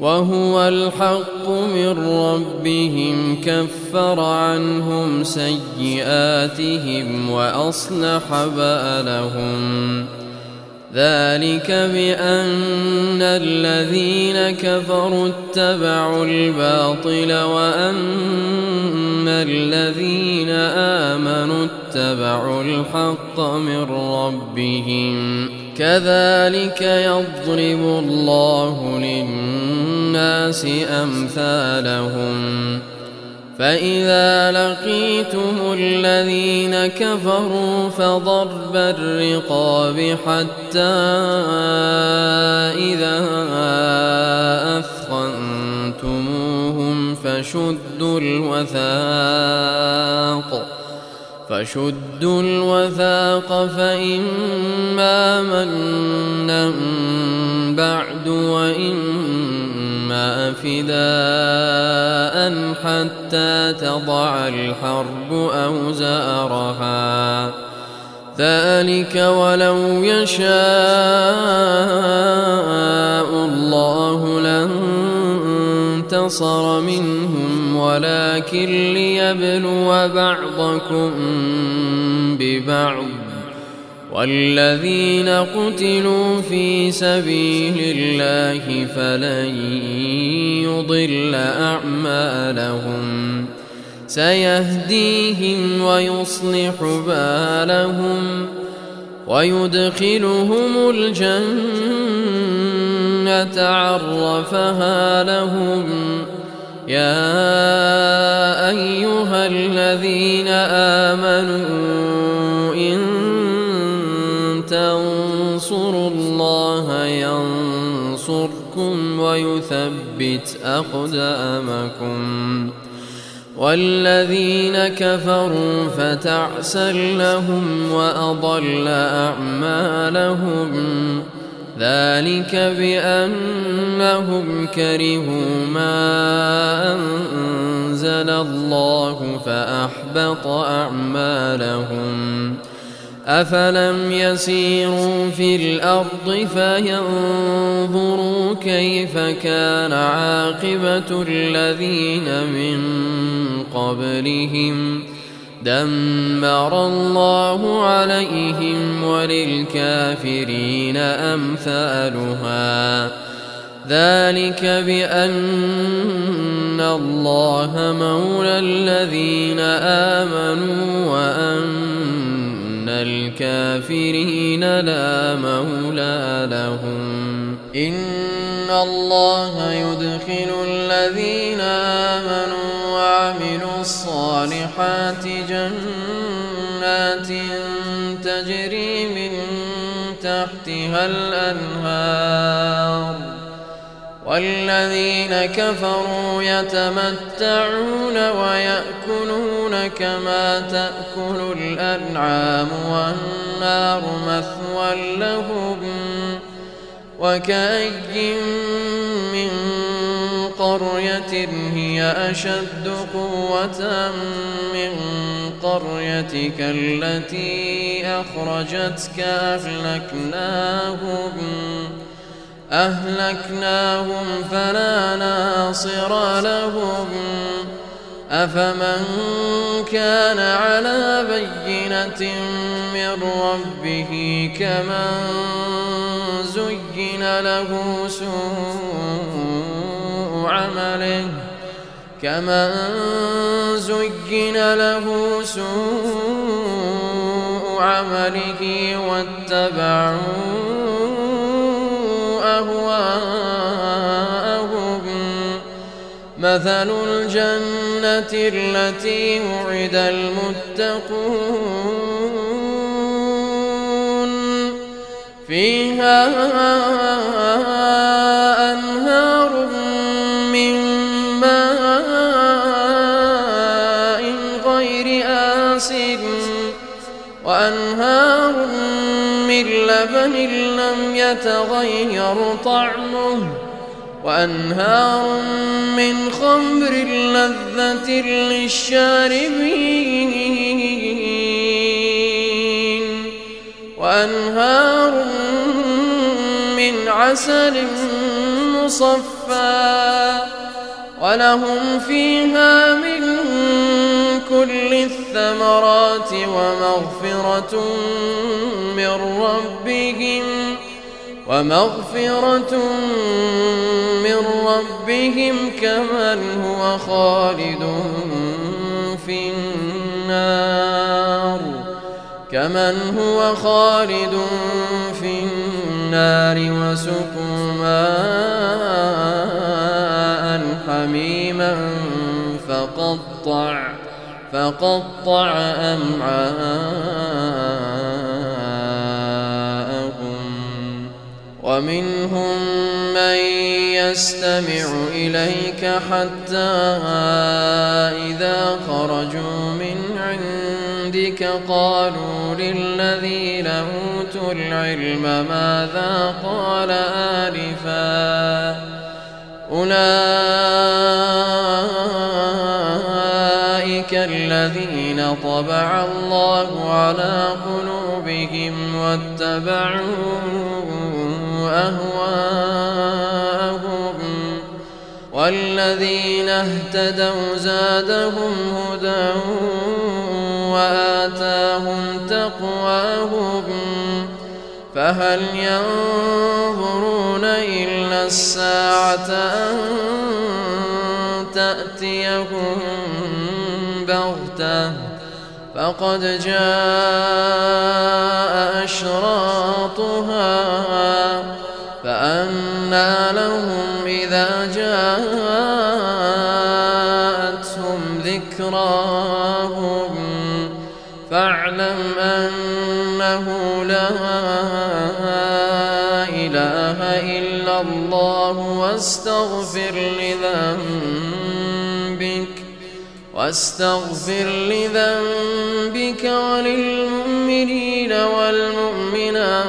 وهو الحق من ربهم كفر عنهم سيئاتهم وأصلح بالهم. ذلك بأن الذين كفروا اتبعوا الباطل وأن الذين آمنوا اتبعوا الحق من ربهم كذلك يضرب الله للناس أمثالهم فإذا لقيتم الذين كفروا فضرب الرقاب حتى إذا أثخنتموهم فشدوا الوثاق فشدوا الوثاق فإما منا بعد وإما فداء حتى تضع الحرب أوزارها. ذلك ولو يشاء الله لانتصر منهم ولكن ليبلو بعضكم ببعض والذين قتلوا في سبيل الله فلن يضل أعمالهم سيهديهم ويصلح بالهم ويدخلهم الجنة عرفها لهم. يا أيها الذين آمنوا إن تنصروا الله ينصركم ويثبت أقدامكم. والذين كفروا فتعسا لهم وأضل أعمالهم. ذلك بأنهم كرهوا ما أنزل الله فأحبط أعمالهم. أفلم يسيروا في الأرض فينظروا كيف كان عاقبة الذين من قبلهم. دمر الله عليهم وللكافرين أمثالها. ذلك بأن الله مولى الذين آمنوا وأن الكافرين لا مولى لهم. إن الله يدخل الذين آمنوا وعملوا الصالحات جنات تجري من تحتها الأنهار والذين كفروا يتمتعون ويأكلون كما تأكل الأنعام والنار مثوى لهم وكأي من قرية هي أشد قوة من قريتك التي أخرجتك أهلكناهم أهلكناهم فلا ناصر لهم. أفمن كان على بينة من ربه كمن زين له سوء عمله كمن زين له سوء عمله واتبعوا أهواءهم مثل الجنة التي وعد المتقون فيها يتغير طعمه وأنهار من خمر لذة للشاربين وأنهار من عسل مصفى ولهم فيها من كل الثمرات ومغفرة من ربهم ومغفرة من ربهم كمن هو خالد في النار. كمن هو خالد في النار وسقوا ماء حميما فقطع فقطع أمعاءهم ومنهم من يستمع إليك حتى إذا خرجوا من عندك قالوا للذين أوتوا العلم ماذا قال آلفا أولئك الذين طبع الله على قلوبهم واتبعوا أهواءهم والذين اهتدوا زادهم هدى وآتاهم تقواهم فهل ينظرون إلا الساعة أن تأتيهم بغتة فقد جاء أشراطها فأنى لهم إذا جاءتهم ذكراهم فاعلم أنه لا إله إلا الله واستغفر لذنبك واستغفر لذنبك وللمؤمنين والمؤمنات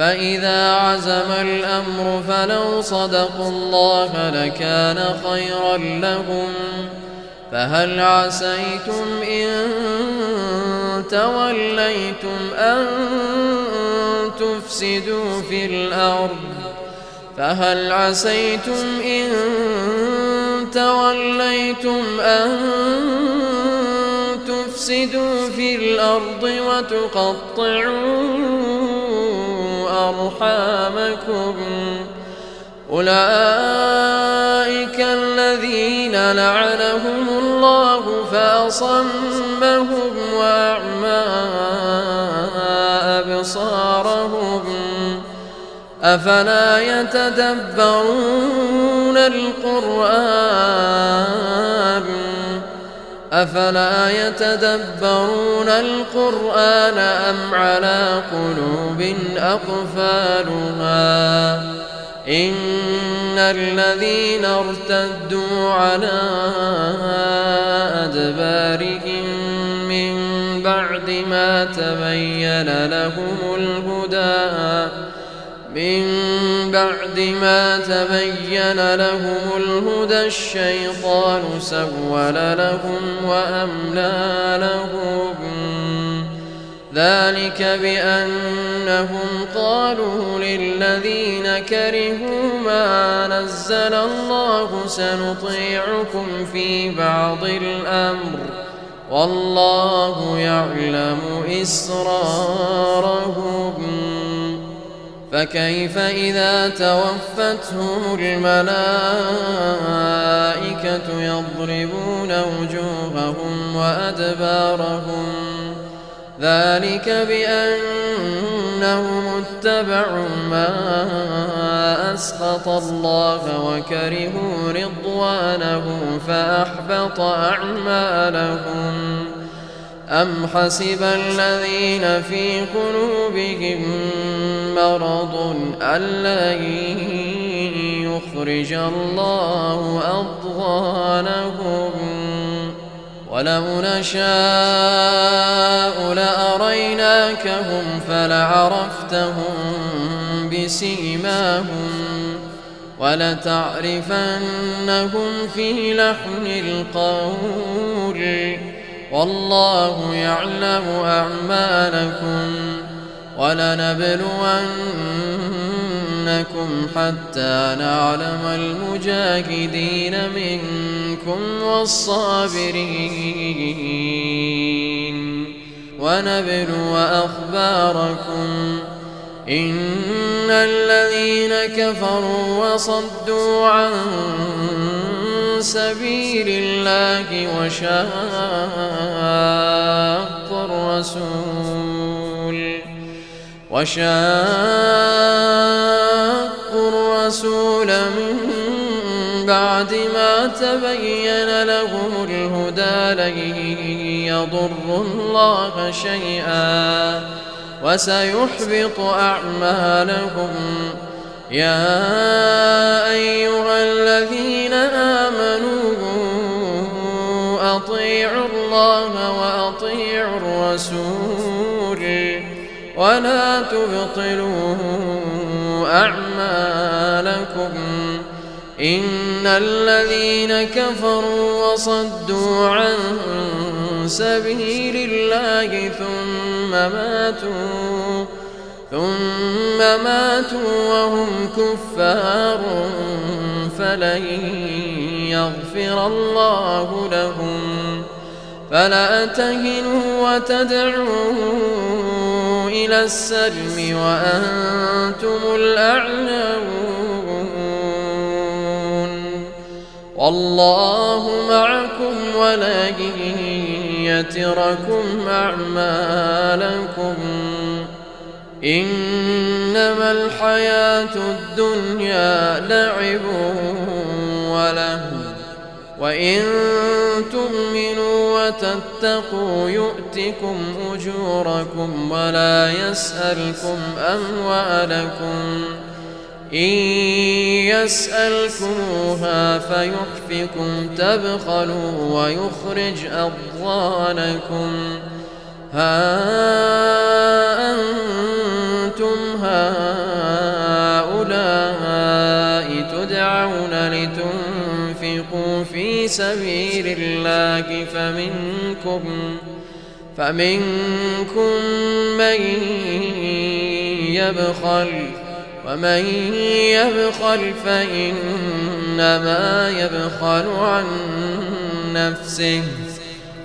فإذا عزم الأمر فلو صدقوا الله لكان خيرا لهم فهل عسيتم إن توليتم أن تفسدوا في الأرض فهل عسيتم إن توليتم أن تفسدوا في الأرض وتقطعوا أرحامكم أولئك الذين لعنهم الله فأصمهم وأعمى أبصارهم أفلا يتدبرون القرآن أفلا يتدبرون القرآن أم على قلوب أقفالها؟ إن الذين ارتدوا على أدبارهم من بعد ما تبين لهم الهدى من بعد ما تبين لهم الهدى الشيطان سول لهم وأملى لهم. ذلك بأنهم قالوا للذين كرهوا ما نزل الله سنطيعكم في بعض الأمر. والله يعلم إسرارهم. فكيف إذا توفتهم الملائكة يضربون وجوههم وأدبارهم ذلك بأنهم اتبعوا ما أسخط الله وكرهوا رضوانه فأحبط أعمالهم أم حسب الذين في قلوبهم مرض أن لن يخرج الله أضغانهم ولو نشاء لأريناكهم فلعرفتهم بسيماهم ولتعرفنهم في لحن القول والله يعلم أعمالكم ولنبلونكم حتى نعلم المجاهدين منكم والصابرين. ونبلو أخباركم. إن الذين كفروا وصدوا عن سبيل الله وشاقوا الرسول وشاقوا الرسول من بعد ما تبين لهم الهدى لن يضروا الله شيئا وسيحبط أعمالهم يا أيها الذين آمنوا أطيعوا الله وأطيعوا الرسول ولا تبطلوا أعمالكم. إن الذين كفروا وصدوا عن سبيل الله ثم ماتوا ثم ماتوا وهم كفار فلن يغفر الله لهم فلا تهنوا وتدعوا إلى السلم وأنتم الأعلون والله معكم ولن يتركم أعمالكم إنما الحياة الدنيا لعب وله. وإن تؤمنوا وتتقوا يؤتكم أجوركم ولا يسألكم أموالكم إن يسألكموها فيحفكم تبخلوا ويخرج أضغانكم. ها أنتم هؤلاء تدعون لتنفقوا في سبيل الله فمنكم فمنكم من يبخل ومن يبخل فإنما يبخل عن نفسه